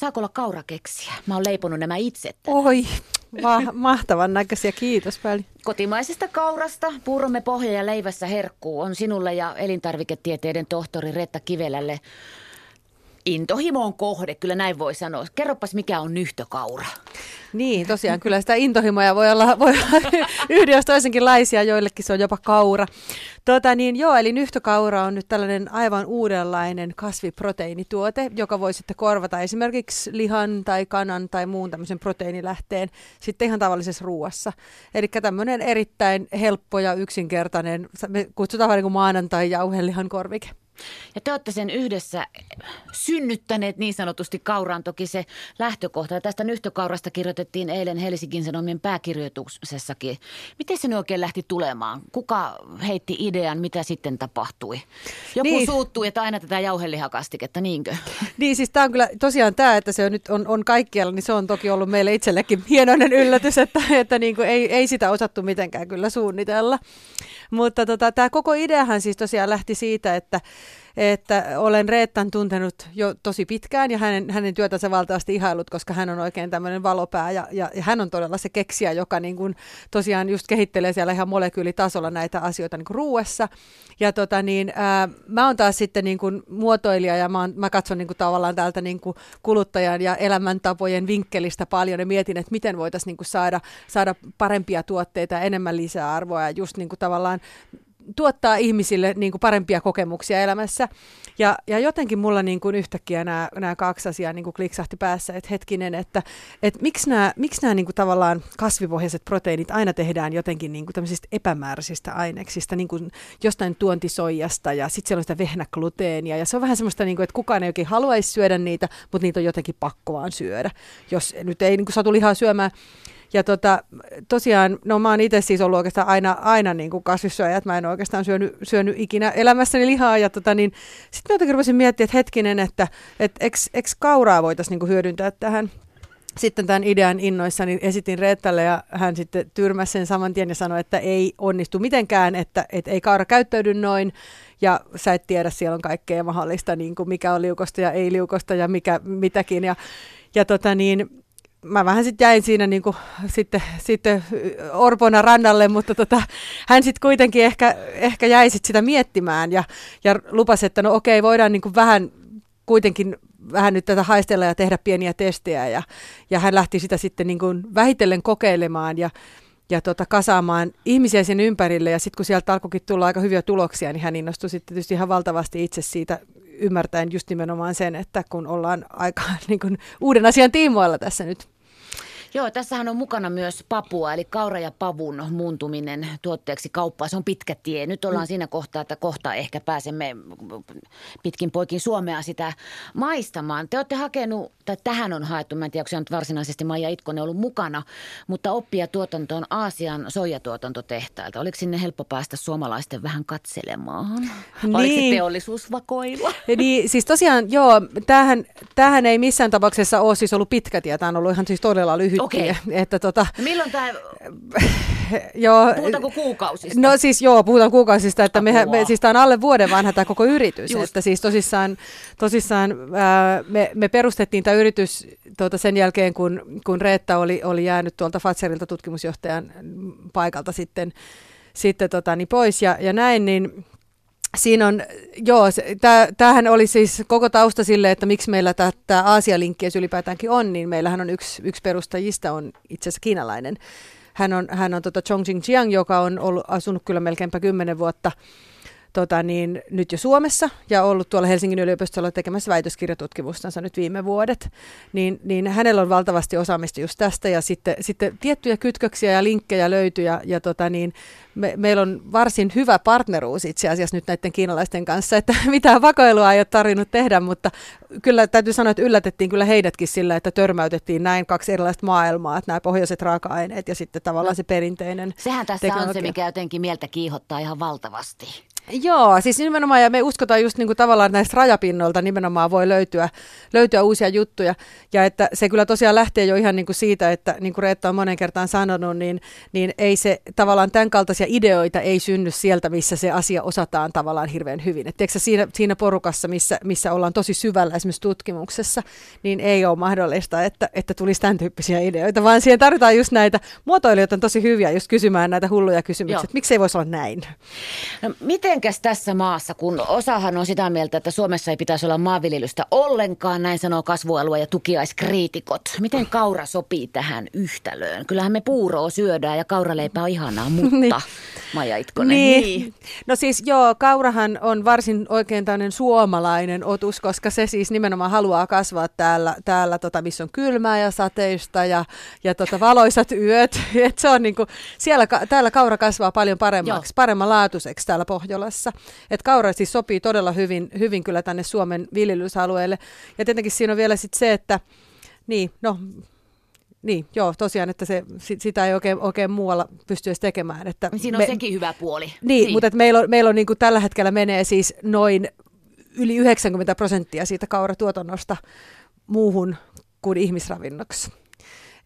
Saako olla kaurakeksiä? Mä oon leiponut nämä itse. Oi, ma- mahtavan näköisiä. Kiitos paljon. Kotimaisesta kaurasta puuromme pohja ja leivässä herkkuu on sinulle ja elintarviketieteiden tohtori Retta Kivelälle intohimon kohde, kyllä näin voi sanoa. Kerropas, mikä on nyhtökaura. Niin, tosiaan kyllä sitä intohimoja voi olla, voi olla yhden jos toisenkin laisia, joillekin se on jopa kaura. Tota niin, joo, eli nyhtökaura on nyt tällainen aivan uudenlainen kasviproteiinituote, joka voi sitten korvata esimerkiksi lihan tai kanan tai muun tämmöisen proteiinilähteen sitten ihan tavallisessa ruuassa. Eli tämmöinen erittäin helppo ja yksinkertainen, me kutsutaan vähän niin kuin maanantai-jauhelihan korvike. Ja te olette sen yhdessä synnyttäneet niin sanotusti kauraan toki se lähtökohta. Ja tästä nyhtökaurasta kirjoitettiin eilen Helsingin Sanomien pääkirjoituksessakin. Miten se nyt oikein lähti tulemaan? Kuka heitti idean, mitä sitten tapahtui? Joku niin. suuttui, että aina tätä jauhelihakastiketta, niinkö? Niin, siis tämä on kyllä tosiaan tämä, että se on nyt on, on kaikkialla, niin se on toki ollut meille itsellekin hienoinen yllätys, että, että niin kuin ei, ei sitä osattu mitenkään kyllä suunnitella. Mutta tota, tämä koko ideahan siis tosiaan lähti siitä, että että olen Reettan tuntenut jo tosi pitkään ja hänen, hänen työtänsä valtavasti ihailut, koska hän on oikein tämmöinen valopää ja, ja, ja hän on todella se keksijä, joka niin kuin tosiaan just kehittelee siellä ihan molekyylitasolla näitä asioita niin kuin ruuassa. Ja tota niin, ää, mä oon taas sitten niin kuin muotoilija ja mä, oon, mä katson niin kuin tavallaan täältä niin kuin kuluttajan ja elämäntapojen vinkkelistä paljon ja mietin, että miten voitaisiin niin kuin saada, saada parempia tuotteita ja enemmän lisäarvoa ja just niin kuin tavallaan tuottaa ihmisille niin kuin parempia kokemuksia elämässä. Ja, ja jotenkin mulla niin kuin yhtäkkiä nämä, nämä kaksi asiaa niin kuin kliksahti päässä, että hetkinen, että, että miksi nämä, miksi nämä niin kuin tavallaan kasvipohjaiset proteiinit aina tehdään jotenkin niin kuin tämmöisistä epämääräisistä aineksista, niin kuin jostain tuontisoijasta ja sitten siellä on sitä vehnägluteenia ja se on vähän semmoista, niin kuin, että kukaan ei oikein haluaisi syödä niitä, mutta niitä on jotenkin pakko vaan syödä, jos nyt ei niin kuin satu lihaa syömään. Ja tota, tosiaan, no mä oon itse siis ollut oikeastaan aina, aina niin kuin kasvissyöjä, että mä en oikeastaan syönyt, syönyt ikinä elämässäni lihaa. Ja tota, niin, sitten mä jotenkin rupesin miettimään, että hetkinen, että et, eks, kauraa voitaisiin niin kuin hyödyntää tähän sitten tämän idean innoissani esitin Reettalle ja hän sitten tyrmäsi sen saman tien ja sanoi, että ei onnistu mitenkään, että, että ei kaura käyttäydy noin ja sä et tiedä, siellä on kaikkea mahdollista, niin kuin mikä on liukosta ja ei liukosta ja mikä mitäkin. Ja, ja tota niin, mä vähän sitten jäin siinä niin kuin, sitten, sitten Orpona rannalle, mutta tota, hän sitten kuitenkin ehkä, ehkä jäi sit sitä miettimään ja, ja lupasi, että no okei, voidaan niin vähän kuitenkin vähän nyt tätä haistella ja tehdä pieniä testejä ja, ja hän lähti sitä sitten niin kuin vähitellen kokeilemaan ja, ja tota, kasaamaan ihmisiä sen ympärille ja sitten kun sieltä alkoikin tulla aika hyviä tuloksia, niin hän innostui sitten tietysti ihan valtavasti itse siitä ymmärtäen just nimenomaan sen, että kun ollaan aika niin kuin, uuden asian tiimoilla tässä nyt. Joo, tässähän on mukana myös papua, eli kaura ja pavun muuntuminen tuotteeksi kauppaan. Se on pitkä tie. Nyt ollaan mm. siinä kohtaa, että kohta ehkä pääsemme pitkin poikin Suomea sitä maistamaan. Te olette hakenut, tai tähän on haettu, mä en tiedä, onko se on varsinaisesti Maija Itkonen ollut mukana, mutta oppia tuotantoon Aasian soijatuotantotehtailta. Oliko sinne helppo päästä suomalaisten vähän katselemaan? Niin. Oliko se teollisuusvakoilla? Niin, siis tosiaan, joo, tämähän, tämähän ei missään tapauksessa ole siis ollut pitkä tie, tämä on ollut ihan siis todella lyhyt Okei. Okay. Että tota, no milloin tämä... joo, Puhutaanko kuukausista? No siis joo, puhutaan kuukausista, että me, me, siis tämä on alle vuoden vanha tämä koko yritys. Just. Että siis tosissaan, tosissaan ää, me, me perustettiin tämä yritys tuota sen jälkeen, kun, kun Reetta oli, oli jäänyt tuolta Fatserilta tutkimusjohtajan paikalta sitten, sitten tota, niin pois ja, ja näin, niin Siinä on, joo, tämähän oli siis koko tausta sille, että miksi meillä tämä Aasia-linkki ylipäätäänkin on, niin meillähän on yksi, yksi perustajista on itse asiassa kiinalainen. Hän on, hän on tota Chongqing Jiang, joka on ollut, asunut kyllä melkeinpä kymmenen vuotta tota niin, nyt jo Suomessa ja ollut tuolla Helsingin yliopistolla tekemässä väitöskirjatutkimustansa nyt viime vuodet, niin, niin hänellä on valtavasti osaamista just tästä ja sitten, sitten tiettyjä kytköksiä ja linkkejä löytyy ja, ja tota niin, me, meillä on varsin hyvä partneruus itse asiassa nyt näiden kiinalaisten kanssa, että mitään vakoilua ei ole tarvinnut tehdä, mutta kyllä täytyy sanoa, että yllätettiin kyllä heidätkin sillä, että törmäytettiin näin kaksi erilaista maailmaa, että nämä pohjoiset raaka-aineet ja sitten tavallaan no, se perinteinen Sehän tässä teknologia. on se, mikä jotenkin mieltä kiihottaa ihan valtavasti. Joo, siis nimenomaan, ja me uskotaan just niin kuin tavallaan näistä rajapinnoilta nimenomaan voi löytyä, löytyä uusia juttuja. Ja että se kyllä tosiaan lähtee jo ihan niin kuin siitä, että niin kuin Reetta on monen kertaan sanonut, niin, niin ei se tavallaan tämän kaltaisia ideoita ei synny sieltä, missä se asia osataan tavallaan hirveän hyvin. Että siinä, siinä porukassa, missä, missä ollaan tosi syvällä esimerkiksi tutkimuksessa, niin ei ole mahdollista, että, että tulisi tämän tyyppisiä ideoita, vaan siihen tarvitaan just näitä, muotoilijoita on tosi hyviä just kysymään näitä hulluja kysymyksiä, että miksi ei voisi olla näin. No, mitenkäs tässä maassa, kun osahan on sitä mieltä, että Suomessa ei pitäisi olla maanviljelystä ollenkaan, näin sanoo kasvualue- ja tukiaiskriitikot. Miten kaura sopii tähän yhtälöön? Kyllähän me puuroa syödään ja kauraleipä on ihanaa, mutta niin. Maija Itkonen. Niin. niin. No siis joo, kaurahan on varsin oikein tämmöinen suomalainen otus, koska se siis nimenomaan haluaa kasvaa täällä, täällä tota, missä on kylmää ja sateista ja, ja tota, valoisat yöt. Et se on niinku, siellä, täällä kaura kasvaa paljon paremmaksi, paremman laatuiseksi täällä Pohjolassa. Et kaura siis sopii todella hyvin, hyvin kyllä tänne Suomen viljelysalueelle. Ja tietenkin siinä on vielä sit se, että niin, no niin, joo, tosiaan, että se, sitä ei oikein, oikein muualla pysty edes tekemään. Että Siinä on me, sekin hyvä puoli. Niin, niin. mutta että meillä on, meillä on niin kuin tällä hetkellä menee siis noin yli 90 prosenttia siitä kauratuotannosta muuhun kuin ihmisravinnoksi.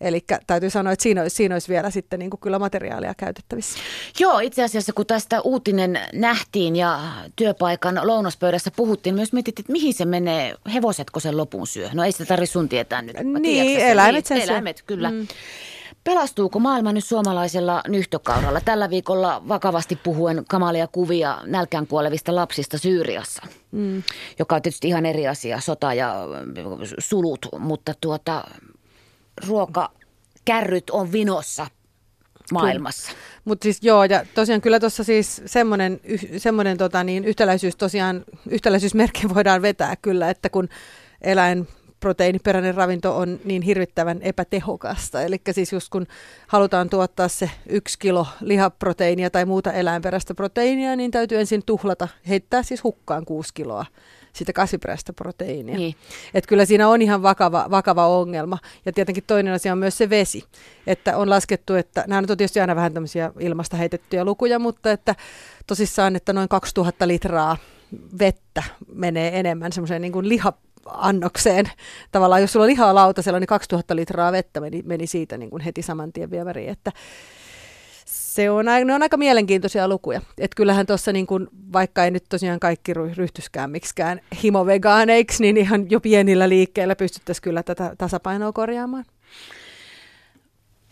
Eli täytyy sanoa, että siinä olisi, siinä olisi vielä sitten niin kuin kyllä materiaalia käytettävissä. Joo, itse asiassa kun tästä uutinen nähtiin ja työpaikan lounaspöydässä puhuttiin, myös mietittiin, että mihin se menee, hevosetko sen lopun syö? No ei sitä tarvitse sun tietää nyt. Niin, eläimet sen niin, Eläimet, kyllä. Mm. Pelastuuko maailma nyt suomalaisella nyhtökauralla? Tällä viikolla vakavasti puhuen kamalia kuvia nälkään kuolevista lapsista Syyriassa, mm. joka on tietysti ihan eri asia, sota ja sulut, mutta tuota, ruokakärryt on vinossa maailmassa. Mutta siis joo, ja tosiaan kyllä tuossa siis semmoinen, semmoinen tota niin, yhtäläisyys tosiaan, yhtäläisyysmerkki voidaan vetää kyllä, että kun eläin proteiiniperäinen ravinto on niin hirvittävän epätehokasta. Eli siis just kun halutaan tuottaa se yksi kilo lihaproteiinia tai muuta eläinperäistä proteiinia, niin täytyy ensin tuhlata, heittää siis hukkaan kuusi kiloa sitä kasviperäistä proteiinia. Niin. Et kyllä siinä on ihan vakava, vakava ongelma. Ja tietenkin toinen asia on myös se vesi. Että on laskettu, että nämä on tietysti aina vähän tämmöisiä ilmasta heitettyjä lukuja, mutta että tosissaan, että noin 2000 litraa vettä menee enemmän semmoiseen niin kuin liha, annokseen. Tavallaan jos sulla on lihaa lautasella, niin 2000 litraa vettä meni, meni siitä niin kuin heti saman tien viemäriin. Että se on, ne on aika mielenkiintoisia lukuja. Et kyllähän tuossa, niin vaikka ei nyt tosiaan kaikki ryhtyskään miksikään himovegaaneiksi, niin ihan jo pienillä liikkeillä pystyttäisiin kyllä tätä tasapainoa korjaamaan.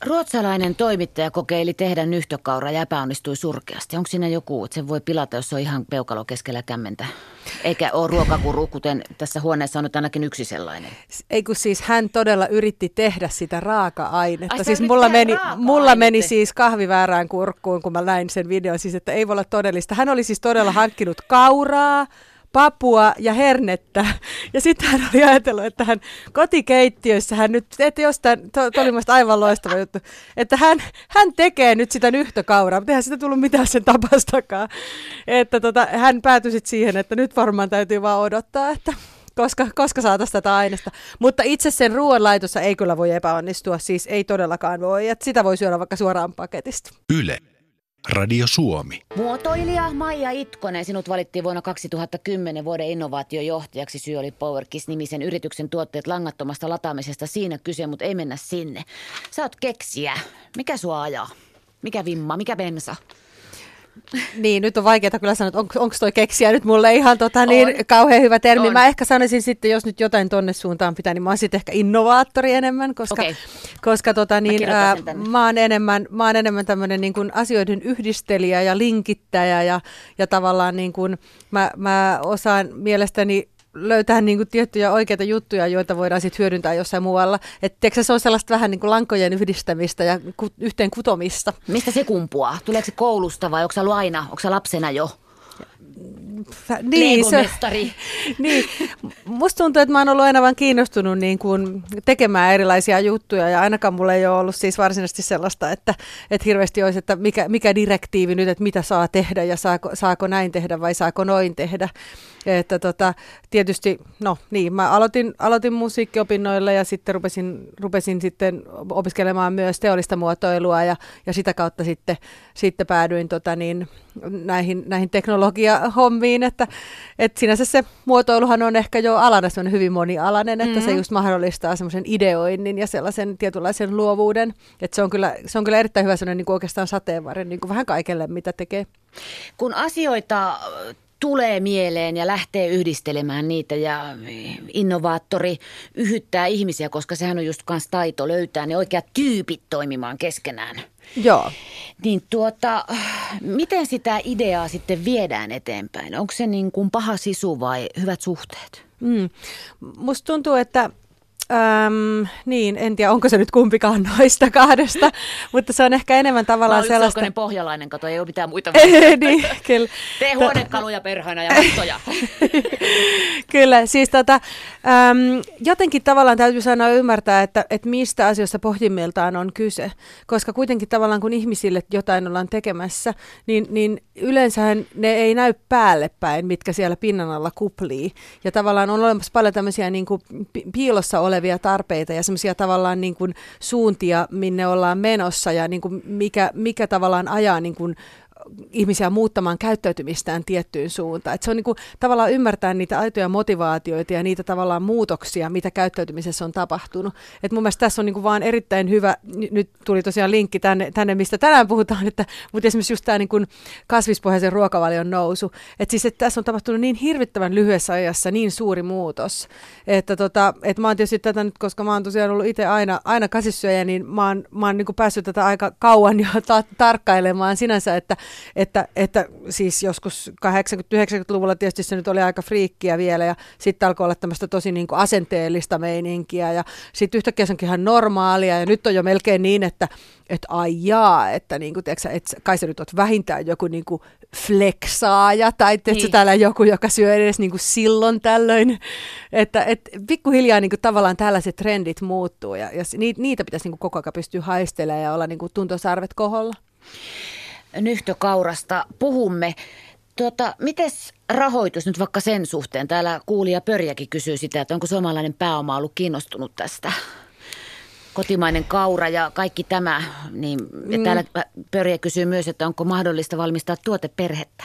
Ruotsalainen toimittaja kokeili tehdä nyhtökauraa ja epäonnistui surkeasti. Onko siinä joku, että sen voi pilata, jos on ihan peukalo keskellä kämmentä? Eikä ole ruokakuru, kuten tässä huoneessa on nyt ainakin yksi sellainen. Ei kun siis hän todella yritti tehdä sitä raaka-ainetta. Ai, siis mulla meni, mulla meni siis kahvi väärään kurkkuun, kun mä näin sen videon. Siis että ei voi olla todellista. Hän oli siis todella hankkinut kauraa, papua ja hernettä. Ja sitten hän oli ajatellut, että hän kotikeittiössä hän nyt, että jostain, to, to oli aivan loistava juttu, että hän, hän tekee nyt sitä nyhtökauraa, mutta eihän sitä tullut mitään sen tapastakaan. Että tota, hän päätyi sitten siihen, että nyt varmaan täytyy vaan odottaa, että koska, koska saataisiin tätä aineesta. Mutta itse sen ruoanlaitossa ei kyllä voi epäonnistua, siis ei todellakaan voi. Että sitä voi syödä vaikka suoraan paketista. Yle. Radio Suomi. Muotoilija Maija Itkonen, sinut valittiin vuonna 2010 vuoden innovaatiojohtajaksi Syöli Powerkiss-nimisen yrityksen tuotteet langattomasta lataamisesta. Siinä kyse, mutta ei mennä sinne. Sä oot keksiä. Mikä sua ajaa? Mikä vimma? Mikä bensa? Niin, nyt on vaikeaa kyllä sanoa, että onko toi keksiä nyt mulle ihan tota, niin, kauhean hyvä termi. On. Mä ehkä sanoisin sitten, jos nyt jotain tonne suuntaan pitää, niin mä oon sitten ehkä innovaattori enemmän, koska, okay. koska tota, niin, mä, ää, mä oon enemmän, mä oon enemmän tämmöinen niin kuin asioiden yhdistelijä ja linkittäjä ja, ja tavallaan niin kuin, mä, mä osaan mielestäni löytää niin kuin tiettyjä oikeita juttuja, joita voidaan sitten hyödyntää jossain muualla. Että se on sellaista vähän niin kuin lankojen yhdistämistä ja ku, yhteen kutomista. Mistä se kumpuaa? Tuleeko se koulusta vai onko se aina, onko se lapsena jo? Niin, se, niin, musta tuntuu, että mä oon ollut aina vaan kiinnostunut niin kuin tekemään erilaisia juttuja ja ainakaan mulla ei ole ollut siis varsinaisesti sellaista, että, että hirveästi olisi, että mikä, mikä direktiivi nyt, että mitä saa tehdä ja saako, saako näin tehdä vai saako noin tehdä. Että tota, tietysti, no niin, mä aloitin, aloitin musiikkiopinnoilla ja sitten rupesin, rupesin sitten opiskelemaan myös teollista muotoilua ja, ja sitä kautta sitten, sitten päädyin tota niin, näihin, näihin teknologiahommiin, että, että sinänsä se muotoiluhan on ehkä jo alana hyvin monialainen, että mm-hmm. se just mahdollistaa semmoisen ideoinnin ja sellaisen tietynlaisen luovuuden, että se on kyllä, se on kyllä erittäin hyvä sellainen niin kuin oikeastaan sateenvarren niin kuin vähän kaikelle, mitä tekee. Kun asioita tulee mieleen ja lähtee yhdistelemään niitä ja innovaattori yhyttää ihmisiä, koska sehän on just kans taito löytää ne oikeat tyypit toimimaan keskenään. Joo. Niin tuota, miten sitä ideaa sitten viedään eteenpäin? Onko se niin kuin paha sisu vai hyvät suhteet? Mm. Musta tuntuu, että Öm, niin, en tiedä, onko se nyt kumpikaan noista kahdesta, mutta se on ehkä enemmän tavallaan Mä sellaista... Mä pohjalainen, kato, ei ole mitään muita niin, kyllä. Tee huonekaluja perhana ja mattoja. kyllä, siis tota, äm, jotenkin tavallaan täytyy sanoa ymmärtää, että, että mistä asioista pohjimmiltaan on kyse, koska kuitenkin tavallaan kun ihmisille jotain ollaan tekemässä, niin, niin yleensähän ne ei näy päälle päin, mitkä siellä pinnan alla kuplii. Ja tavallaan on olemassa paljon tämmöisiä niin kuin piilossa olevia olevia tarpeita ja semmoisia tavallaan niin kuin suuntia, minne ollaan menossa ja niin kuin mikä, mikä tavallaan ajaa niin kuin ihmisiä muuttamaan käyttäytymistään tiettyyn suuntaan. Et se on niin kuin, tavallaan ymmärtää niitä aitoja motivaatioita ja niitä tavallaan muutoksia, mitä käyttäytymisessä on tapahtunut. Et mun mielestä tässä on niin kuin vaan erittäin hyvä, nyt tuli tosiaan linkki tänne, tänne mistä tänään puhutaan, että, mutta esimerkiksi just tämä niin kuin kasvispohjaisen ruokavalion nousu. Että siis että tässä on tapahtunut niin hirvittävän lyhyessä ajassa niin suuri muutos, että tota, et mä oon tietysti tätä nyt, koska mä oon tosiaan ollut itse aina, aina kasvissyöjä, niin mä oon, mä oon niin kuin päässyt tätä aika kauan jo ta- tarkkailemaan sinänsä, että että, että siis joskus 80-90-luvulla tietysti se nyt oli aika friikkiä vielä ja sitten alkoi olla tämmöistä tosi niin kuin asenteellista meininkiä ja sitten yhtäkkiä se onkin ihan normaalia ja nyt on jo melkein niin, että että ai jaa, että niin kuin, tiedätkö, että kai sä nyt oot vähintään joku niin kuin flexaaja tai teetkö niin. täällä joku, joka syö edes niin kuin silloin tällöin. Että et, pikkuhiljaa niin kuin, tavallaan tällaiset trendit muuttuu ja, ja niitä pitäisi niin kuin, koko ajan pystyä haistelemaan ja olla niin kuin, tuntosarvet koholla nyhtökaurasta puhumme. Tuota, mites rahoitus nyt vaikka sen suhteen? Täällä kuulija Pörjäkin kysyy sitä, että onko suomalainen pääoma ollut kiinnostunut tästä kotimainen kaura ja kaikki tämä. Niin, ja täällä mm. Pörjä kysyy myös, että onko mahdollista valmistaa tuoteperhettä?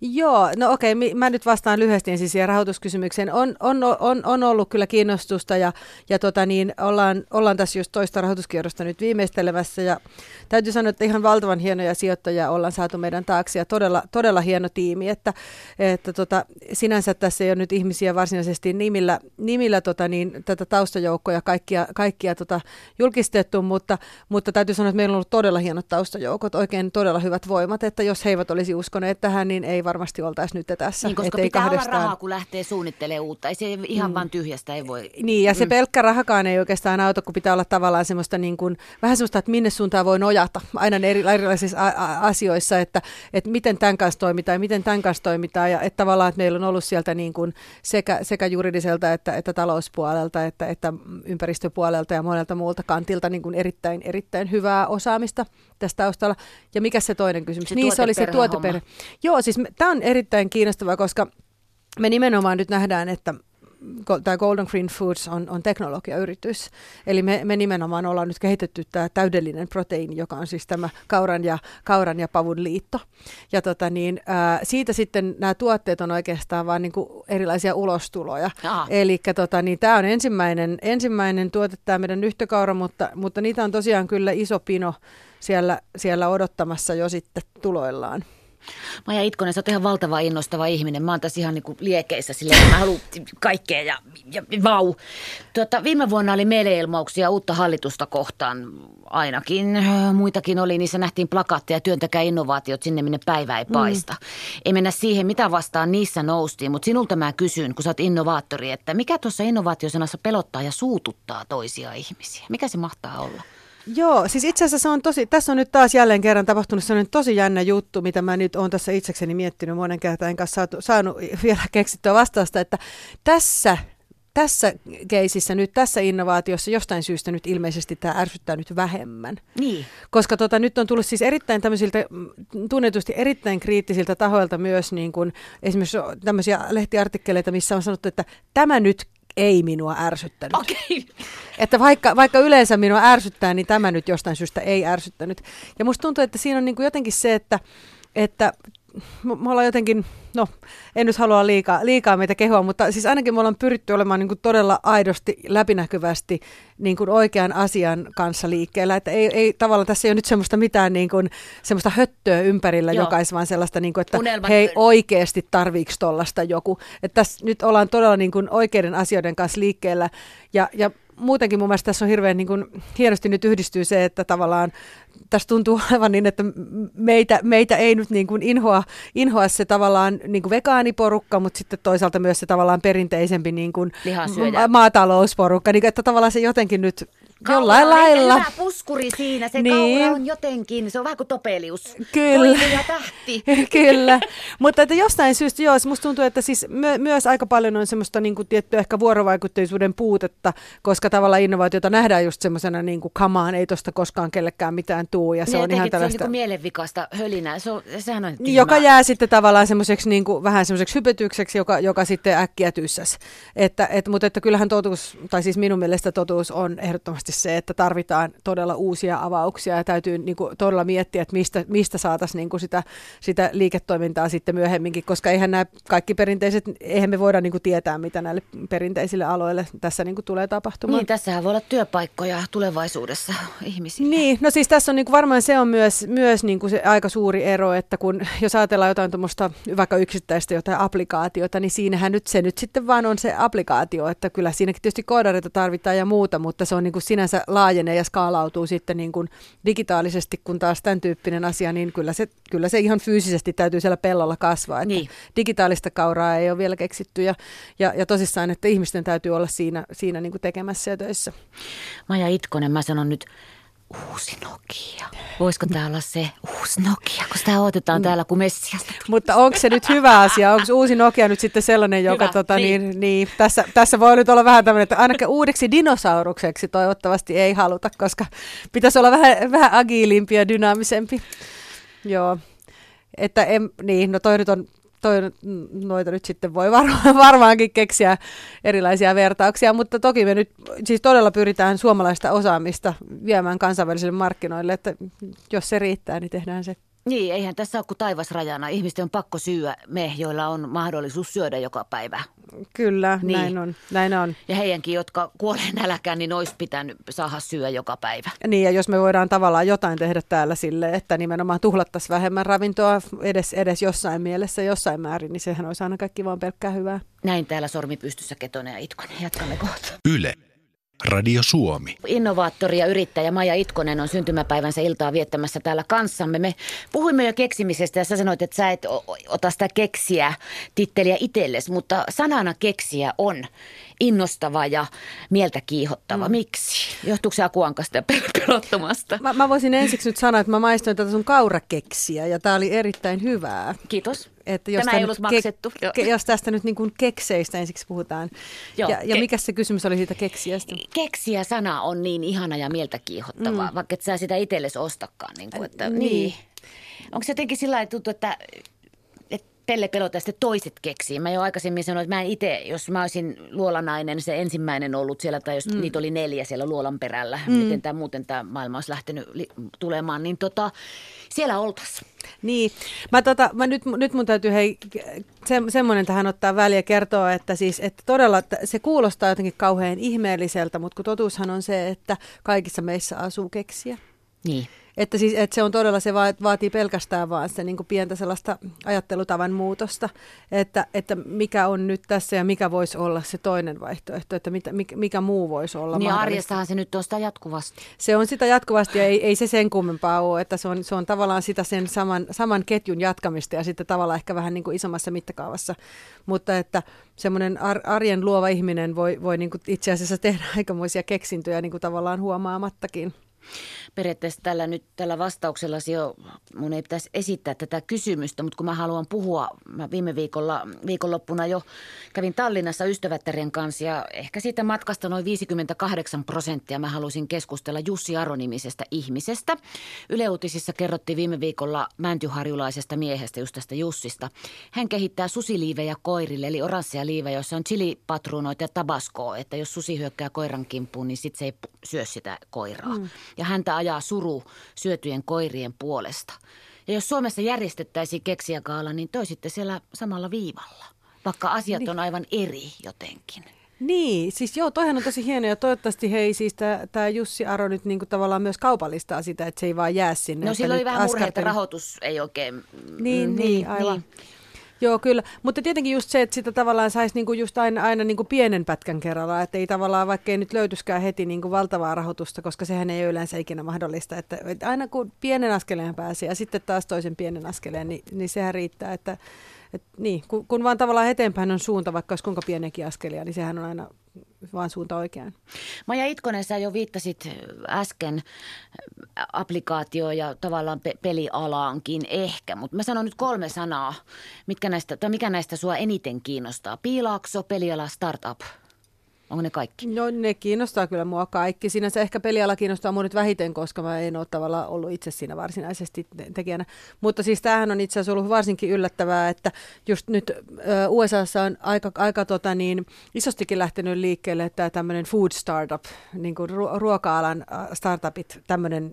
Joo, no okei, mä nyt vastaan lyhyesti ensin siihen rahoituskysymykseen. On, on, on, on ollut kyllä kiinnostusta ja, ja tota niin, ollaan, ollaan tässä just toista rahoituskierrosta nyt viimeistelemässä. Ja täytyy sanoa, että ihan valtavan hienoja sijoittajia ollaan saatu meidän taakse ja todella, todella hieno tiimi, että, että tota, sinänsä tässä ei ole nyt ihmisiä varsinaisesti nimillä, nimillä tota niin, tätä taustajoukkoja kaikkia, kaikkia tota, julkistettu, mutta, mutta täytyy sanoa, että meillä on ollut todella hienot taustajoukot, oikein todella hyvät voimat, että jos he eivät olisi uskoneet tähän, niin ei varmasti oltaisi nyt tässä. Niin, koska pitää kahdestaan... olla rahaa, kun lähtee suunnittelemaan uutta. Ei se ihan mm. vaan tyhjästä ei voi... Niin, ja se mm. pelkkä rahakaan ei oikeastaan auta, kun pitää olla tavallaan semmoista niin kuin, vähän semmoista, että minne suuntaan voi nojata aina eri, erilaisissa a- a- asioissa, että, että miten tämän kanssa toimitaan ja miten tämän kanssa toimitaan. Ja että tavallaan, että meillä on ollut sieltä niin kuin sekä, sekä juridiselta että, että talouspuolelta että, että ympäristöpuolelta ja monelta muulta kantilta niin kuin erittäin, erittäin hyvää osaamista tässä taustalla. Ja mikä se toinen kysymys? Se niin se oli se tuoteperhe. Joo, siis tämä on erittäin kiinnostavaa, koska me nimenomaan nyt nähdään, että tämä Golden Green Foods on, on teknologiayritys. Eli me, me nimenomaan ollaan nyt kehitetty tämä täydellinen proteiini, joka on siis tämä kauran ja, kauran ja pavun liitto. Ja tota niin, ää, siitä sitten nämä tuotteet on oikeastaan vain niin erilaisia ulostuloja. Eli tota niin, tämä on ensimmäinen, ensimmäinen tuote, tämä meidän yhtäkaura, mutta, mutta niitä on tosiaan kyllä iso pino siellä, siellä odottamassa jo sitten tuloillaan. Maija Itkonen, sä oot ihan valtava innostava ihminen. Mä oon tässä ihan niinku liekeissä silleen, mä haluan kaikkea ja, ja vau. Tuota, viime vuonna oli ilmauksia uutta hallitusta kohtaan ainakin. Muitakin oli, niissä nähtiin plakaatteja työntäkää innovaatiot sinne, minne päivä ei mm. paista. Mm. Ei mennä siihen, mitä vastaan niissä noustiin, mutta sinulta mä kysyn, kun sä oot innovaattori, että mikä tuossa innovaatiosanassa pelottaa ja suututtaa toisia ihmisiä? Mikä se mahtaa olla? Joo, siis itse asiassa se on tosi, tässä on nyt taas jälleen kerran tapahtunut sellainen tosi jännä juttu, mitä mä nyt oon tässä itsekseni miettinyt monen kertaan kanssa saatu, saanut vielä keksittyä vastausta, että tässä tässä keisissä nyt, tässä innovaatiossa jostain syystä nyt ilmeisesti tämä ärsyttää nyt vähemmän. Niin. Koska tota, nyt on tullut siis erittäin tämmöisiltä, tunnetusti erittäin kriittisiltä tahoilta myös niin kuin, esimerkiksi tämmöisiä lehtiartikkeleita, missä on sanottu, että tämä nyt ei minua ärsyttänyt. Okei. Että vaikka, vaikka yleensä minua ärsyttää, niin tämä nyt jostain syystä ei ärsyttänyt. Ja musta tuntuu, että siinä on niin kuin jotenkin se, että, että me ollaan jotenkin, no en nyt halua liikaa, liikaa meitä kehua, mutta siis ainakin me ollaan pyritty olemaan niin kuin todella aidosti, läpinäkyvästi niin kuin oikean asian kanssa liikkeellä. Että ei, ei tavallaan tässä ei ole nyt semmoista mitään niin kuin, semmoista höttöä ympärillä Joo. jokaisen, vaan sellaista, niin kuin, että Unelmat... hei oikeasti tarviiko tuollaista joku. Että tässä nyt ollaan todella niin kuin oikeiden asioiden kanssa liikkeellä ja, ja muutenkin mun mielestä tässä on hirveän niin kuin, hienosti nyt yhdistyy se, että tavallaan tässä tuntuu olevan niin, että meitä, meitä ei nyt niin kuin inhoa, inhoa se tavallaan niin kuin vegaaniporukka, mutta sitten toisaalta myös se tavallaan perinteisempi niin kuin maatalousporukka, niin että tavallaan se jotenkin nyt Jollain on lailla. hyvä puskuri siinä. Se niin. kaura on jotenkin, se on vähän kuin topelius. Kyllä. ja tähti. Kyllä. Mutta että jostain syystä, joo, musta tuntuu, että siis my- myös aika paljon on semmoista niin kuin tiettyä ehkä vuorovaikutteisuuden puutetta, koska tavallaan innovaatiota nähdään just semmoisena niin kuin kamaan, ei tosta koskaan kellekään mitään tuu. Ja se niin, on ihan tällaista... Se on niin mielenvikasta hölinää. Se on, sehän on tyhmää. Joka jää sitten tavallaan semmoiseksi niin kuin, vähän semmoiseksi hypetykseksi, joka, joka sitten äkkiä tyssäs. Että, et, mutta että kyllähän totuus, tai siis minun mielestä totuus on ehdottomasti varmasti se, että tarvitaan todella uusia avauksia ja täytyy niin kuin, todella miettiä, että mistä, mistä saataisiin niin kuin sitä, sitä liiketoimintaa sitten myöhemminkin, koska eihän nämä kaikki perinteiset, eihän me voida niin kuin, tietää, mitä näille perinteisille aloille tässä niin kuin, tulee tapahtumaan. Niin, tässähän voi olla työpaikkoja tulevaisuudessa ihmisille. Niin, no siis tässä on niin kuin, varmaan se on myös, myös niin kuin se aika suuri ero, että kun jos ajatellaan jotain tuommoista vaikka yksittäistä jotain applikaatiota, niin siinähän nyt se nyt sitten vaan on se applikaatio, että kyllä siinäkin tietysti koodareita tarvitaan ja muuta, mutta se on niin kuin siinä sinänsä laajenee ja skaalautuu sitten niin kuin digitaalisesti, kun taas tämän tyyppinen asia, niin kyllä se, kyllä se ihan fyysisesti täytyy siellä pellolla kasvaa. Että niin. Digitaalista kauraa ei ole vielä keksitty ja, ja, ja tosissaan, että ihmisten täytyy olla siinä, siinä niin kuin tekemässä ja töissä. Maja Itkonen, mä sanon nyt uusi Nokia. Voisiko tämä olla se uusi Nokia, kun sitä odotetaan täällä kuin Messiasta. Mutta onko se nyt hyvä asia? Onko uusi Nokia nyt sitten sellainen, joka hyvä, tota, niin. Niin, niin, tässä, tässä voi nyt olla vähän tämmöinen, että ainakin uudeksi dinosaurukseksi toivottavasti ei haluta, koska pitäisi olla vähän, vähän agiilimpi ja dynaamisempi. Joo. Että en, niin, no toi nyt on toi, noita nyt sitten voi varma, varmaankin keksiä erilaisia vertauksia, mutta toki me nyt siis todella pyritään suomalaista osaamista viemään kansainvälisille markkinoille, että jos se riittää, niin tehdään se. Niin, eihän tässä ole kuin taivasrajana. Ihmisten on pakko syödä me, joilla on mahdollisuus syödä joka päivä. Kyllä, niin. näin, on, näin on. Ja heidänkin, jotka kuolee nälkään, niin olisi pitänyt saada syödä joka päivä. Niin, ja jos me voidaan tavallaan jotain tehdä täällä sille, että nimenomaan tuhlattaisiin vähemmän ravintoa edes, edes jossain mielessä, jossain määrin, niin sehän olisi aina kaikki vaan pelkkää hyvää. Näin täällä sormi pystyssä Ketonen ja Itkonen. Jatkamme kohta. Yle. Radio Suomi. Innovaattori ja yrittäjä Maja Itkonen on syntymäpäivänsä iltaa viettämässä täällä kanssamme. Me puhuimme jo keksimisestä ja sä sanoit, että sä et ota sitä keksiä titteliä itsellesi, mutta sanana keksiä on innostava ja mieltä kiihottava. Mm. Miksi? Johtuuko se akuankasta ja pelottomasta? Mä, mä voisin ensiksi nyt sanoa, että mä maistoin tätä sun kaurakeksiä ja tää oli erittäin hyvää. Kiitos. Että jos Tämä ei ollut maksettu. Ke, jos tästä nyt niin kuin kekseistä ensiksi puhutaan. Joo. Ja, ja ke- mikä se kysymys oli siitä keksiästä? Keksiä-sana on niin ihana ja mieltä kiihottava, mm. vaikka et sä sitä itsellesi ostakaan. Niin kuin, että, äh, niin. niin. Onko se jotenkin sillä tavalla että pelle pelota sitten toiset keksii. Mä jo aikaisemmin sanoin, että mä itse, jos mä olisin luolanainen, se ensimmäinen ollut siellä, tai jos mm. niitä oli neljä siellä luolan perällä, mm. miten tämä muuten tämä maailma olisi lähtenyt li- tulemaan, niin tota, siellä oltaisiin. Niin, mä tota, mä nyt, nyt mun täytyy hei, se, semmoinen tähän ottaa väliä kertoa, että siis, että todella että se kuulostaa jotenkin kauhean ihmeelliseltä, mutta kun totuushan on se, että kaikissa meissä asuu keksiä. Niin. Että, siis, että se on todella, se vaatii pelkästään vaan se niin kuin pientä sellaista ajattelutavan muutosta, että, että mikä on nyt tässä ja mikä voisi olla se toinen vaihtoehto, että mitä, mikä, mikä muu voisi olla Niin arjessahan se nyt on sitä jatkuvasti. Se on sitä jatkuvasti ja ei, ei se sen kummempaa ole, että se on, se on tavallaan sitä sen saman, saman ketjun jatkamista ja sitten tavallaan ehkä vähän niin kuin isommassa mittakaavassa, mutta että semmoinen ar, arjen luova ihminen voi, voi niin kuin itse asiassa tehdä aikamoisia keksintöjä niin kuin tavallaan huomaamattakin. Periaatteessa tällä nyt tällä vastauksella jo, mun ei pitäisi esittää tätä kysymystä, mutta kun mä haluan puhua, mä viime viikolla, viikonloppuna jo kävin Tallinnassa ystävättärien kanssa ja ehkä siitä matkasta noin 58 prosenttia mä halusin keskustella Jussi Aronimisestä ihmisestä. Yle Uutisissa kerrottiin viime viikolla mäntyharjulaisesta miehestä, just tästä Jussista. Hän kehittää susiliivejä koirille, eli oranssia liivejä, joissa on chilipatruunoita ja tabaskoa, että jos susi hyökkää koiran kimppuun, niin sit se ei syö sitä koiraa. Mm. Ja häntä ajaa suru syötyjen koirien puolesta. Ja jos Suomessa järjestettäisiin keksijäkaala, niin toisitte siellä samalla viivalla, vaikka asiat niin. on aivan eri jotenkin. Niin, siis joo, toihan on tosi hienoa ja toivottavasti hei siis tämä Jussi Aro nyt niinku tavallaan myös kaupallistaa sitä, että se ei vaan jää sinne. No sillä oli vähän murhe, että rahoitus ei oikein... Niin, niin, niin aivan. Niin. Joo, kyllä. Mutta tietenkin just se, että sitä tavallaan saisi niinku just aina, aina niinku pienen pätkän kerralla, että ei tavallaan, vaikka ei nyt löytyskään heti niinku valtavaa rahoitusta, koska sehän ei ole yleensä ikinä mahdollista. Että, aina kun pienen askeleen pääsee ja sitten taas toisen pienen askeleen, niin, niin sehän riittää, että et niin, kun, kun vaan tavallaan eteenpäin on suunta, vaikka olisi kuinka pieniäkin askelia, niin sehän on aina vaan suunta oikeaan. Maja Itkonen, sä jo viittasit äsken applikaatio ja tavallaan pe- pelialaankin ehkä, mutta mä sanon nyt kolme sanaa, mitkä näistä, tai mikä näistä sua eniten kiinnostaa. Piilaakso, peliala, startup – Onko ne kaikki? No ne kiinnostaa kyllä mua kaikki. Sinänsä ehkä peliala kiinnostaa mua nyt vähiten, koska mä en ole tavallaan ollut itse siinä varsinaisesti tekijänä. Mutta siis tämähän on itse asiassa ollut varsinkin yllättävää, että just nyt USAssa on aika, aika tota niin, isostikin lähtenyt liikkeelle tämä tämmöinen food startup, niin kuin ruoka-alan startupit,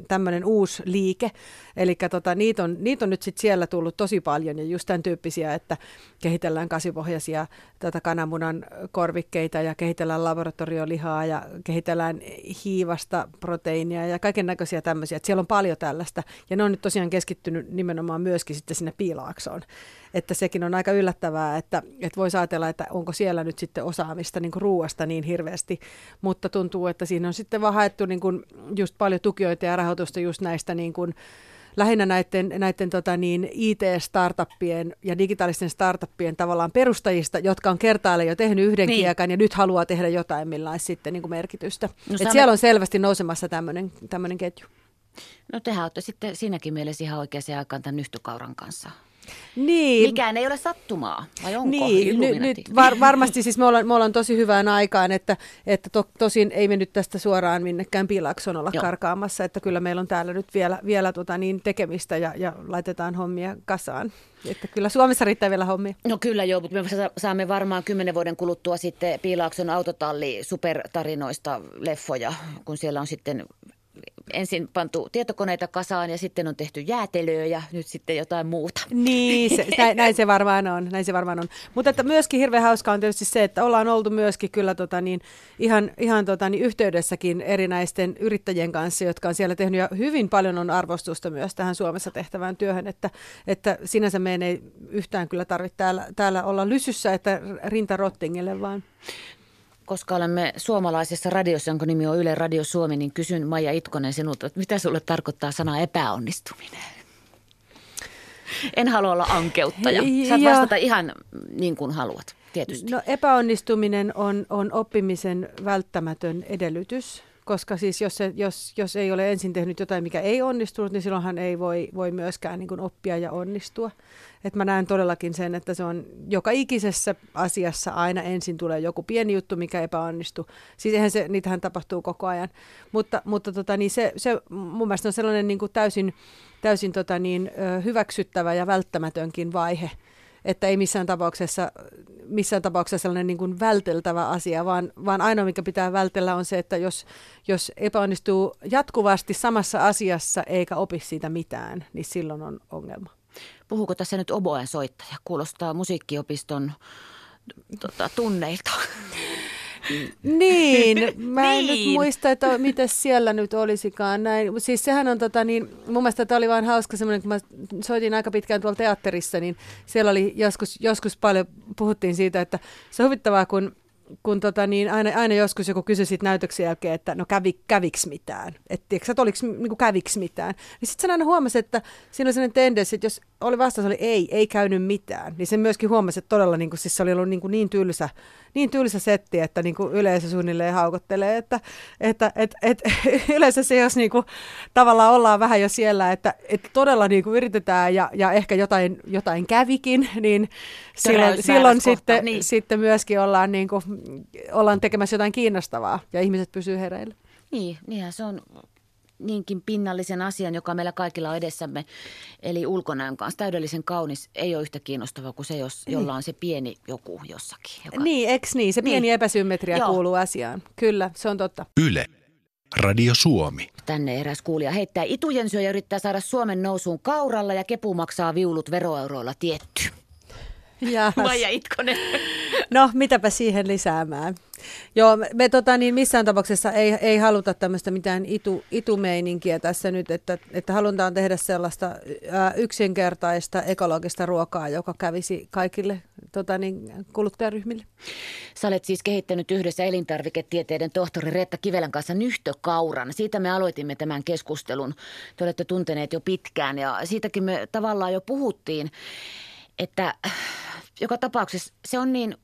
tämmöinen, uusi liike. Eli tota, niitä, on, niitä on nyt sitten siellä tullut tosi paljon ja just tämän tyyppisiä, että kehitellään kasvipohjaisia tätä kananmunan korvikkeita ja kehitellään laboratoriolihaa ja kehitellään hiivasta proteiinia ja kaiken näköisiä tämmöisiä. Siellä on paljon tällaista ja ne on nyt tosiaan keskittynyt nimenomaan myöskin sitten sinne piilaaksoon. Että sekin on aika yllättävää, että, että voisi ajatella, että onko siellä nyt sitten osaamista niin ruuasta niin hirveästi, mutta tuntuu, että siinä on sitten vaan haettu niin kuin just paljon tukijoita ja rahoitusta just näistä niin kuin, lähinnä näiden, näiden tota niin, IT-startuppien ja digitaalisten startuppien tavallaan perustajista, jotka on kertaalle jo tehnyt yhden niin. kiekan ja nyt haluaa tehdä jotain, millä olisi sitten niin kuin merkitystä. No, Et siellä on selvästi nousemassa tämmöinen ketju. No tehän olette sitten siinäkin mielessä ihan oikeaan aikaan tämän nyhtykauran kanssa. Niin. Mikään ei ole sattumaa, vai onko? Niin, nyt, nyt var, varmasti siis me ollaan, me ollaan tosi hyvään aikaan, että, että to, tosin ei me nyt tästä suoraan minnekään pilakson olla Joo. karkaamassa, että kyllä meillä on täällä nyt vielä, vielä tota niin tekemistä ja, ja laitetaan hommia kasaan. Että kyllä Suomessa riittää vielä hommia. No kyllä joo, mutta me saamme varmaan kymmenen vuoden kuluttua sitten Piilaakson autotalli supertarinoista leffoja, kun siellä on sitten ensin pantu tietokoneita kasaan ja sitten on tehty jäätelöä ja nyt sitten jotain muuta. Niin, se, näin, näin, se varmaan on. Näin se varmaan on. Mutta että myöskin hirveän hauskaa on tietysti se, että ollaan oltu myöskin kyllä tota niin, ihan, ihan tota niin, yhteydessäkin erinäisten yrittäjien kanssa, jotka on siellä tehnyt ja hyvin paljon on arvostusta myös tähän Suomessa tehtävään työhön, että, että sinänsä meidän ei yhtään kyllä tarvitse täällä, täällä olla lysyssä, että rinta rottingille vaan koska olemme suomalaisessa radiossa, jonka nimi on Yle Radio Suomi, niin kysyn Maija Itkonen sinulta, että mitä sulle tarkoittaa sana epäonnistuminen? En halua olla ankeuttaja. Saat ja... vastata ihan niin kuin haluat, tietysti. No epäonnistuminen on, on oppimisen välttämätön edellytys koska siis jos, se, jos, jos ei ole ensin tehnyt jotain, mikä ei onnistunut, niin silloinhan ei voi, voi myöskään niin kuin oppia ja onnistua. Et mä näen todellakin sen, että se on joka ikisessä asiassa aina ensin tulee joku pieni juttu, mikä epäonnistuu. Siis eihän se, niitähän tapahtuu koko ajan. Mutta, mutta tota, niin se, se mun mielestä on sellainen niin kuin täysin, täysin tota, niin, hyväksyttävä ja välttämätönkin vaihe – että ei missään tapauksessa, missään tapauksessa sellainen niin kuin välteltävä asia, vaan, vaan ainoa, mikä pitää vältellä on se, että jos, jos epäonnistuu jatkuvasti samassa asiassa eikä opi siitä mitään, niin silloin on ongelma. Puhuuko tässä nyt oboen soittaja? Kuulostaa musiikkiopiston tota, tunneilta. Niin, mä en niin. nyt muista, että miten siellä nyt olisikaan näin. Siis sehän on tota niin, mun mielestä tämä oli vaan hauska semmoinen, kun mä soitin aika pitkään tuolla teatterissa, niin siellä oli joskus, joskus paljon, puhuttiin siitä, että se on huvittavaa, kun kun tota, niin aina, aina joskus joku kysyi siitä näytöksen jälkeen, että no kävi, käviks mitään, että että oliko niin käviks mitään, niin sitten sen aina huomasi, että siinä oli sellainen tendenssi, että jos oli vastaus oli ei, ei käynyt mitään, niin se myöskin huomasi, että todella niin kuin, siis se oli ollut niin, kuin niin tylsä niin tylsä setti, että niin kuin yleisö suunnilleen haukottelee, että, että et, et, yleensä se, jos niin kuin, tavallaan ollaan vähän jo siellä, että, että todella niin kuin yritetään ja, ja ehkä jotain, jotain kävikin, niin silloin, silloin sitten, niin. sitten myöskin ollaan, niin kuin, ollaan tekemässä jotain kiinnostavaa ja ihmiset pysyy hereillä. Niin, niinhän se on niinkin pinnallisen asian, joka meillä kaikilla on edessämme, eli ulkonäön kanssa. Täydellisen kaunis ei ole yhtä kiinnostava kuin se, jos, niin. jolla on se pieni joku jossakin. Joka... Niin, eks niin? Se pieni niin. epäsymmetria Joo. kuuluu asiaan. Kyllä, se on totta. Yle. Radio Suomi. Tänne eräs kuulija heittää itujensyö ja yrittää saada Suomen nousuun kauralla ja kepu maksaa viulut veroeuroilla tietty. Maija Itkonen. No, mitäpä siihen lisäämään. Joo, me, me tota, niin missään tapauksessa ei, ei haluta tämmöistä mitään itu, itumeininkiä tässä nyt, että, että halutaan tehdä sellaista ää, yksinkertaista ekologista ruokaa, joka kävisi kaikille tota, niin, kuluttajaryhmille. Sä olet siis kehittänyt yhdessä elintarviketieteiden tohtori Reetta Kivelän kanssa nyhtökauran. Siitä me aloitimme tämän keskustelun. Te olette tunteneet jo pitkään ja siitäkin me tavallaan jo puhuttiin, että joka tapauksessa se on niin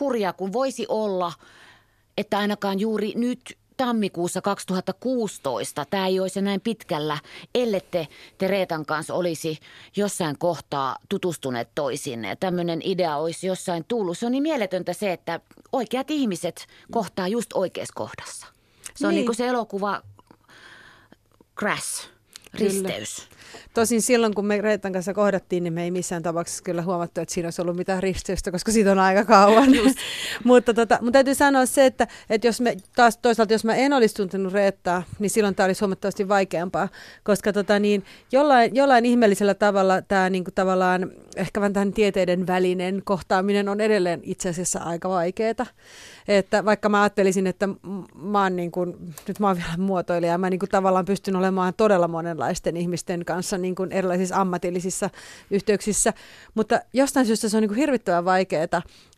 hurjaa kuin voisi olla, että ainakaan juuri nyt tammikuussa 2016 tämä ei olisi näin pitkällä, ellette te Reetan kanssa olisi jossain kohtaa tutustuneet toisinne ja tämmöinen idea olisi jossain tullut. Se on niin mieletöntä se, että oikeat ihmiset kohtaa just oikeassa kohdassa. Se on niin, niin kuin se elokuva Crash, risteys. Kyllä. Tosin silloin, kun me Reetan kanssa kohdattiin, niin me ei missään tapauksessa kyllä huomattu, että siinä olisi ollut mitään risteystä, koska siitä on aika kauan. mutta tota, mun täytyy sanoa se, että, että jos me, taas toisaalta jos mä en olisi tuntenut Reettaa, niin silloin tämä olisi huomattavasti vaikeampaa, koska tota, niin, jollain, jollain ihmeellisellä tavalla tämä niin kuin, tavallaan ehkä vähän tämän tieteiden välinen kohtaaminen on edelleen itse asiassa aika vaikeaa. Että vaikka mä ajattelisin, että mä oon niin kuin, nyt mä oon vielä muotoilija ja mä niin kuin tavallaan pystyn olemaan todella monenlaisten ihmisten kanssa niin kuin erilaisissa ammatillisissa yhteyksissä, mutta jostain syystä se on niin kuin hirvittävän vaikeaa,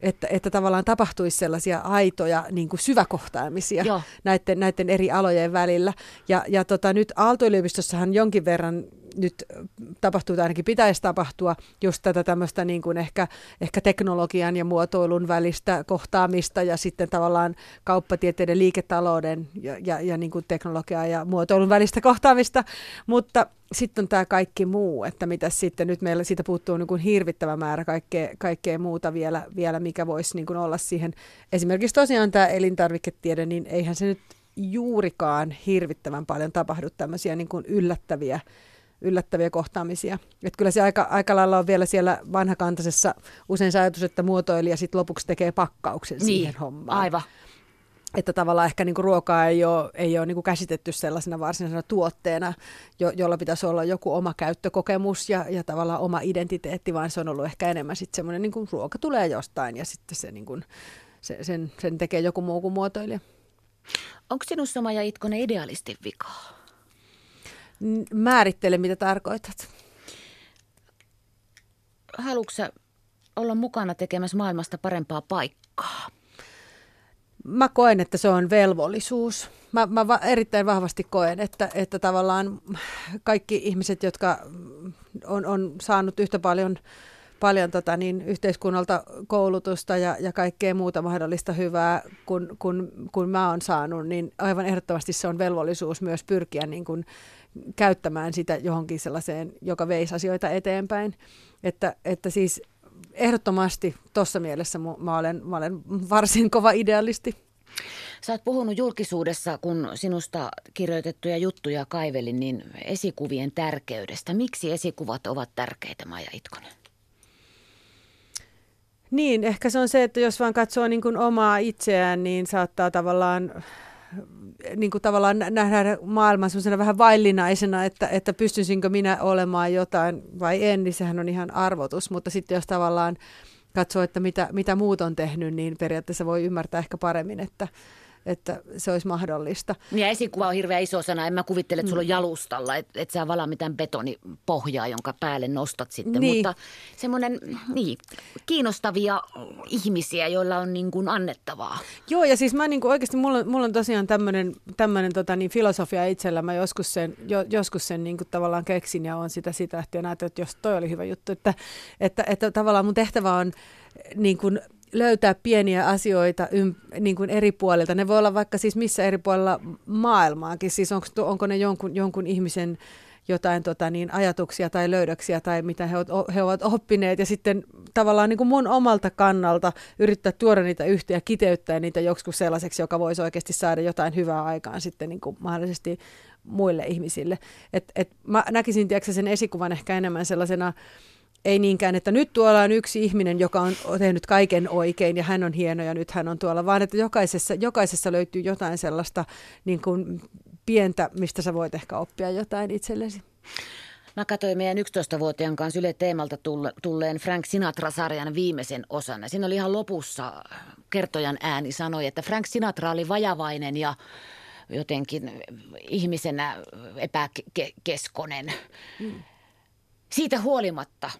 että, että tavallaan tapahtuisi sellaisia aitoja niin kuin syväkohtaamisia näiden, näiden eri alojen välillä. Ja, ja tota, nyt Aalto-yliopistossahan jonkin verran nyt tapahtuu tai ainakin pitäisi tapahtua just tätä tämmöistä niin kuin ehkä, ehkä teknologian ja muotoilun välistä kohtaamista ja sitten tavallaan kauppatieteiden, liiketalouden ja, ja, ja niin kuin teknologian ja muotoilun välistä kohtaamista, mutta sitten on tämä kaikki muu, että mitä sitten nyt meillä siitä puuttuu niin kuin hirvittävä määrä kaikkea, kaikkea muuta vielä, vielä, mikä voisi niin kuin olla siihen. Esimerkiksi tosiaan tämä elintarviketiede, niin eihän se nyt juurikaan hirvittävän paljon tapahdu tämmöisiä niin kuin yllättäviä yllättäviä kohtaamisia. Et kyllä se aika, aika lailla on vielä siellä vanhakantaisessa usein se ajatus, että muotoilija sitten lopuksi tekee pakkauksen niin, siihen hommaan. Aivan. Että tavallaan ehkä niinku ruokaa ei ole, ei ole niinku käsitetty sellaisena varsinaisena tuotteena, jo, jolla pitäisi olla joku oma käyttökokemus ja, ja tavallaan oma identiteetti, vaan se on ollut ehkä enemmän sitten semmoinen, niinku ruoka tulee jostain ja sitten se, niinku, se, sen, sen tekee joku muu kuin muotoilija. Onko sinussa Maja Itkonen idealistin vikaa? Määrittele, mitä tarkoitat. Haluatko olla mukana tekemässä maailmasta parempaa paikkaa? Mä koen, että se on velvollisuus. Mä, mä va- erittäin vahvasti koen, että, että tavallaan kaikki ihmiset, jotka on, on saanut yhtä paljon, paljon tota niin, yhteiskunnalta koulutusta ja, ja kaikkea muuta mahdollista hyvää kuin kun, kun mä oon saanut, niin aivan ehdottomasti se on velvollisuus myös pyrkiä niin kuin käyttämään sitä johonkin sellaiseen, joka veisi asioita eteenpäin. Että, että siis ehdottomasti tuossa mielessä mä olen, mä olen varsin kova idealisti. Sä oot puhunut julkisuudessa, kun sinusta kirjoitettuja juttuja kaivelin, niin esikuvien tärkeydestä. Miksi esikuvat ovat tärkeitä, Maja Itkonen? Niin, ehkä se on se, että jos vaan katsoo niin kuin omaa itseään, niin saattaa tavallaan niin kuin tavallaan nähdään maailman semmoisena vähän vaillinaisena, että, että pystyisinkö minä olemaan jotain vai en, niin sehän on ihan arvotus. Mutta sitten jos tavallaan katsoo, että mitä, mitä muut on tehnyt, niin periaatteessa voi ymmärtää ehkä paremmin, että, että se olisi mahdollista. Ja esikuva on hirveän iso sana. En mä kuvittele, että sulla on jalustalla, että et sä valaa mitään betonipohjaa, jonka päälle nostat sitten. Niin. Mutta semmoinen, niin, kiinnostavia ihmisiä, joilla on niin kuin annettavaa. Joo, ja siis mä niin kuin oikeasti, mulla, on- mulla on tosiaan tämmöinen tämmönen, tota, niin filosofia itsellä. Mä joskus sen, jo, joskus sen niin kuin tavallaan keksin ja on sitä sitä, että näet, että jos toi oli hyvä juttu. Että, että, että tavallaan mun tehtävä on niin kuin löytää pieniä asioita ym, niin kuin eri puolilta. Ne voi olla vaikka siis missä eri puolilla maailmaakin. Siis onko, onko ne jonkun, jonkun ihmisen jotain tota, niin, ajatuksia tai löydöksiä tai mitä he, ovat- he ovat oppineet ja sitten tavallaan niin kuin mun omalta kannalta yrittää tuoda niitä yhteen ja kiteyttää niitä joskus sellaiseksi, joka voisi oikeasti saada jotain hyvää aikaan sitten niin kuin mahdollisesti muille ihmisille. Et, et mä näkisin tiedätkö, sen esikuvan ehkä enemmän sellaisena, ei niinkään, että nyt tuolla on yksi ihminen, joka on tehnyt kaiken oikein ja hän on hieno ja nyt hän on tuolla, vaan että jokaisessa, jokaisessa löytyy jotain sellaista niin kuin pientä, mistä sä voit ehkä oppia jotain itsellesi. Mä katsoin meidän 11-vuotiaan kanssa Yle Teemalta tulle- tulleen Frank Sinatra-sarjan viimeisen osan. Ja Siinä oli ihan lopussa kertojan ääni sanoi, että Frank Sinatra oli vajavainen ja jotenkin ihmisenä epäkeskonen. Siitä huolimatta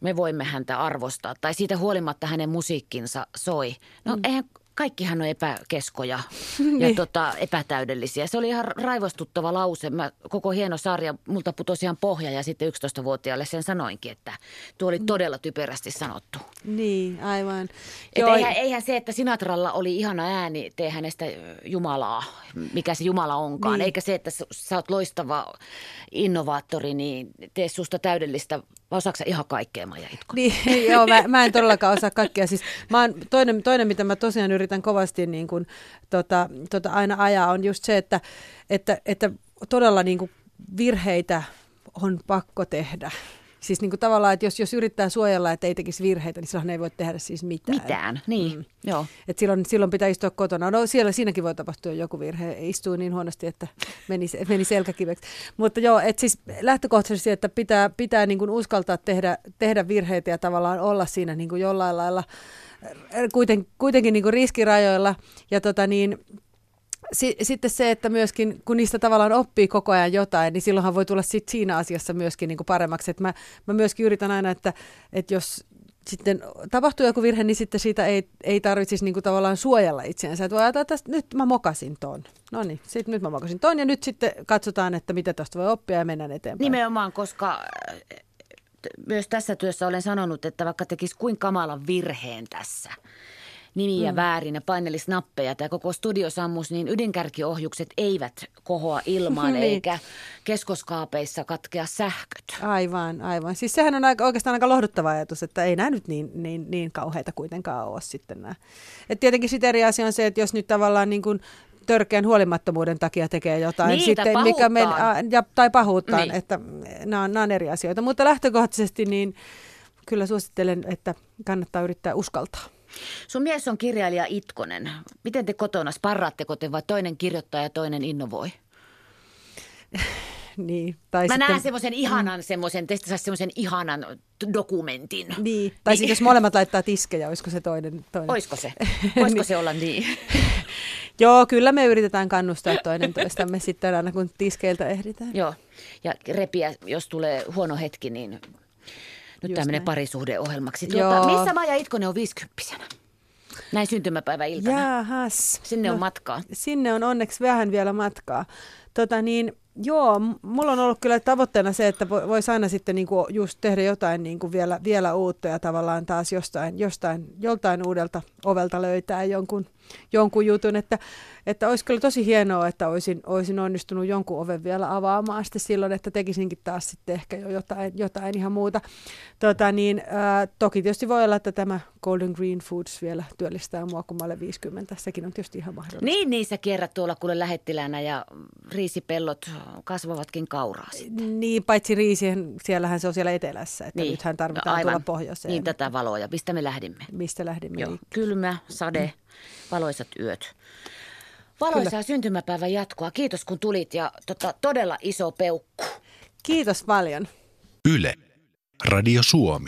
me voimme häntä arvostaa tai siitä huolimatta hänen musiikkinsa soi. No mm. eihän kaikkihan on epäkeskoja ja tota, epätäydellisiä. Se oli ihan raivostuttava lause. Mä, koko hieno sarja, multa putosi ihan pohja ja sitten 11-vuotiaalle sen sanoinkin, että tuo oli todella typerästi sanottu. Niin, aivan. Et eihän, eihän se, että Sinatralla oli ihana ääni, tee hänestä Jumalaa, mikä se Jumala onkaan. Niin. Niin. Eikä se, että sä, sä oot loistava innovaattori, niin tee susta täydellistä, vai osaatko sä ihan kaikkea, Maija Itko? Niin, joo, mä, mä en todellakaan osaa kaikkea. Siis, mä oon, toinen, toinen, mitä mä tosiaan yritän kovasti niin kuin, tota, tota aina ajaa, on just se, että, että, että todella niin kuin virheitä on pakko tehdä. Siis niin kuin tavallaan, että jos, jos yrittää suojella, että ei tekisi virheitä, niin silloin ei voi tehdä siis mitään. Mitään, niin, mm. joo. Et silloin, silloin pitää istua kotona. No siellä siinäkin voi tapahtua joku virhe. Istuu niin huonosti, että meni, meni selkäkiveksi. Mutta joo, et siis lähtökohtaisesti, että pitää, pitää niin kuin uskaltaa tehdä, tehdä virheitä ja tavallaan olla siinä niin kuin jollain lailla kuiten, kuitenkin niin kuin riskirajoilla. Ja tota niin, si, sitten se, että myöskin kun niistä tavallaan oppii koko ajan jotain, niin silloinhan voi tulla sit siinä asiassa myöskin niin kuin paremmaksi. Et mä, mä myöskin yritän aina, että, että jos sitten tapahtuu joku virhe, niin sitten siitä ei, ei tarvitsisi niin kuin tavallaan suojella itseänsä. Että voi ajatella, että nyt mä mokasin ton. No niin, sitten nyt mä mokasin ton ja nyt sitten katsotaan, että mitä tästä voi oppia ja mennään eteenpäin. Nimenomaan, koska äh, myös tässä työssä olen sanonut, että vaikka tekisi kuin kamalan virheen tässä, nimiä mm. väärin ja painelisi nappeja tai koko studio sammus, niin ydinkärkiohjukset eivät kohoa ilmaan Niin. eikä keskoskaapeissa katkea sähköt. Aivan, aivan. Siis sehän on aika, oikeastaan aika lohduttava ajatus, että ei nämä nyt niin, niin, niin kauheita kuitenkaan ole sitten nämä. Et tietenkin sitten eri asia on se, että jos nyt tavallaan niin kuin törkeän huolimattomuuden takia tekee jotain, Niin, tai sitten, mikä pahuuttaan. a, ja, tai pahuuttaan, Niin. että nämä on, nämä on eri asioita. Mutta lähtökohtaisesti niin kyllä suosittelen, että kannattaa yrittää uskaltaa. Sun mies on kirjailija Itkonen. Miten te kotona, sparraatteko te vai toinen kirjoittaa ja toinen innovoi? Niin, tai Mä sitten, näen semmoisen ihanan, semmoisen, teistä saisi semmoisen ihanan dokumentin. Niin, tai sitten jos molemmat laittaa tiskejä, olisiko se toinen? toinen? Oisko se? Voisiko se olla niin? Joo, kyllä me yritetään kannustaa toinen toistamme sitten aina, kun tiskeiltä ehditään. Joo, ja repiä, jos tulee huono hetki, niin nyt tämä menee parisuhdeohjelmaksi. Joo. Tuota, missä Maija Itkonen on viisikymppisenä? Näin syntymäpäiväiltana. Jaahas. Sinne on matkaa. Sinne on onneksi vähän vielä matkaa. Tota niin, joo, mulla on ollut kyllä tavoitteena se, että vo- voisi aina sitten niinku just tehdä jotain niinku vielä, vielä uutta ja tavallaan taas jostain, jostain, joltain uudelta ovelta löytää jonkun, jonkun jutun. Että, että olisi kyllä tosi hienoa, että olisin, olisin onnistunut jonkun oven vielä avaamaan sitten silloin, että tekisinkin taas sitten ehkä jo jotain, jotain ihan muuta. Tota niin, ää, toki tietysti voi olla, että tämä Golden Green Foods vielä työllistää mua, kun mä olen 50. Sekin on tietysti ihan mahdollista. Niin, niin sä kierrät tuolla kuule lähettilänä ja riisipellot kasvavatkin kauraa. sitten. Niin, paitsi riisien, siellähän se on siellä etelässä, että niin. nythän tarvitaan Aivan. tulla pohjoiseen. Niin tätä valoa. Ja mistä me lähdimme? Mistä lähdimme? Joo. liikkeelle. Kylmä, sade, valoisat yöt. Valoisaa Kyllä. syntymäpäivän jatkoa. Kiitos kun tulit ja tota, todella iso peukku. Kiitos paljon. Yle. Radio Suomi.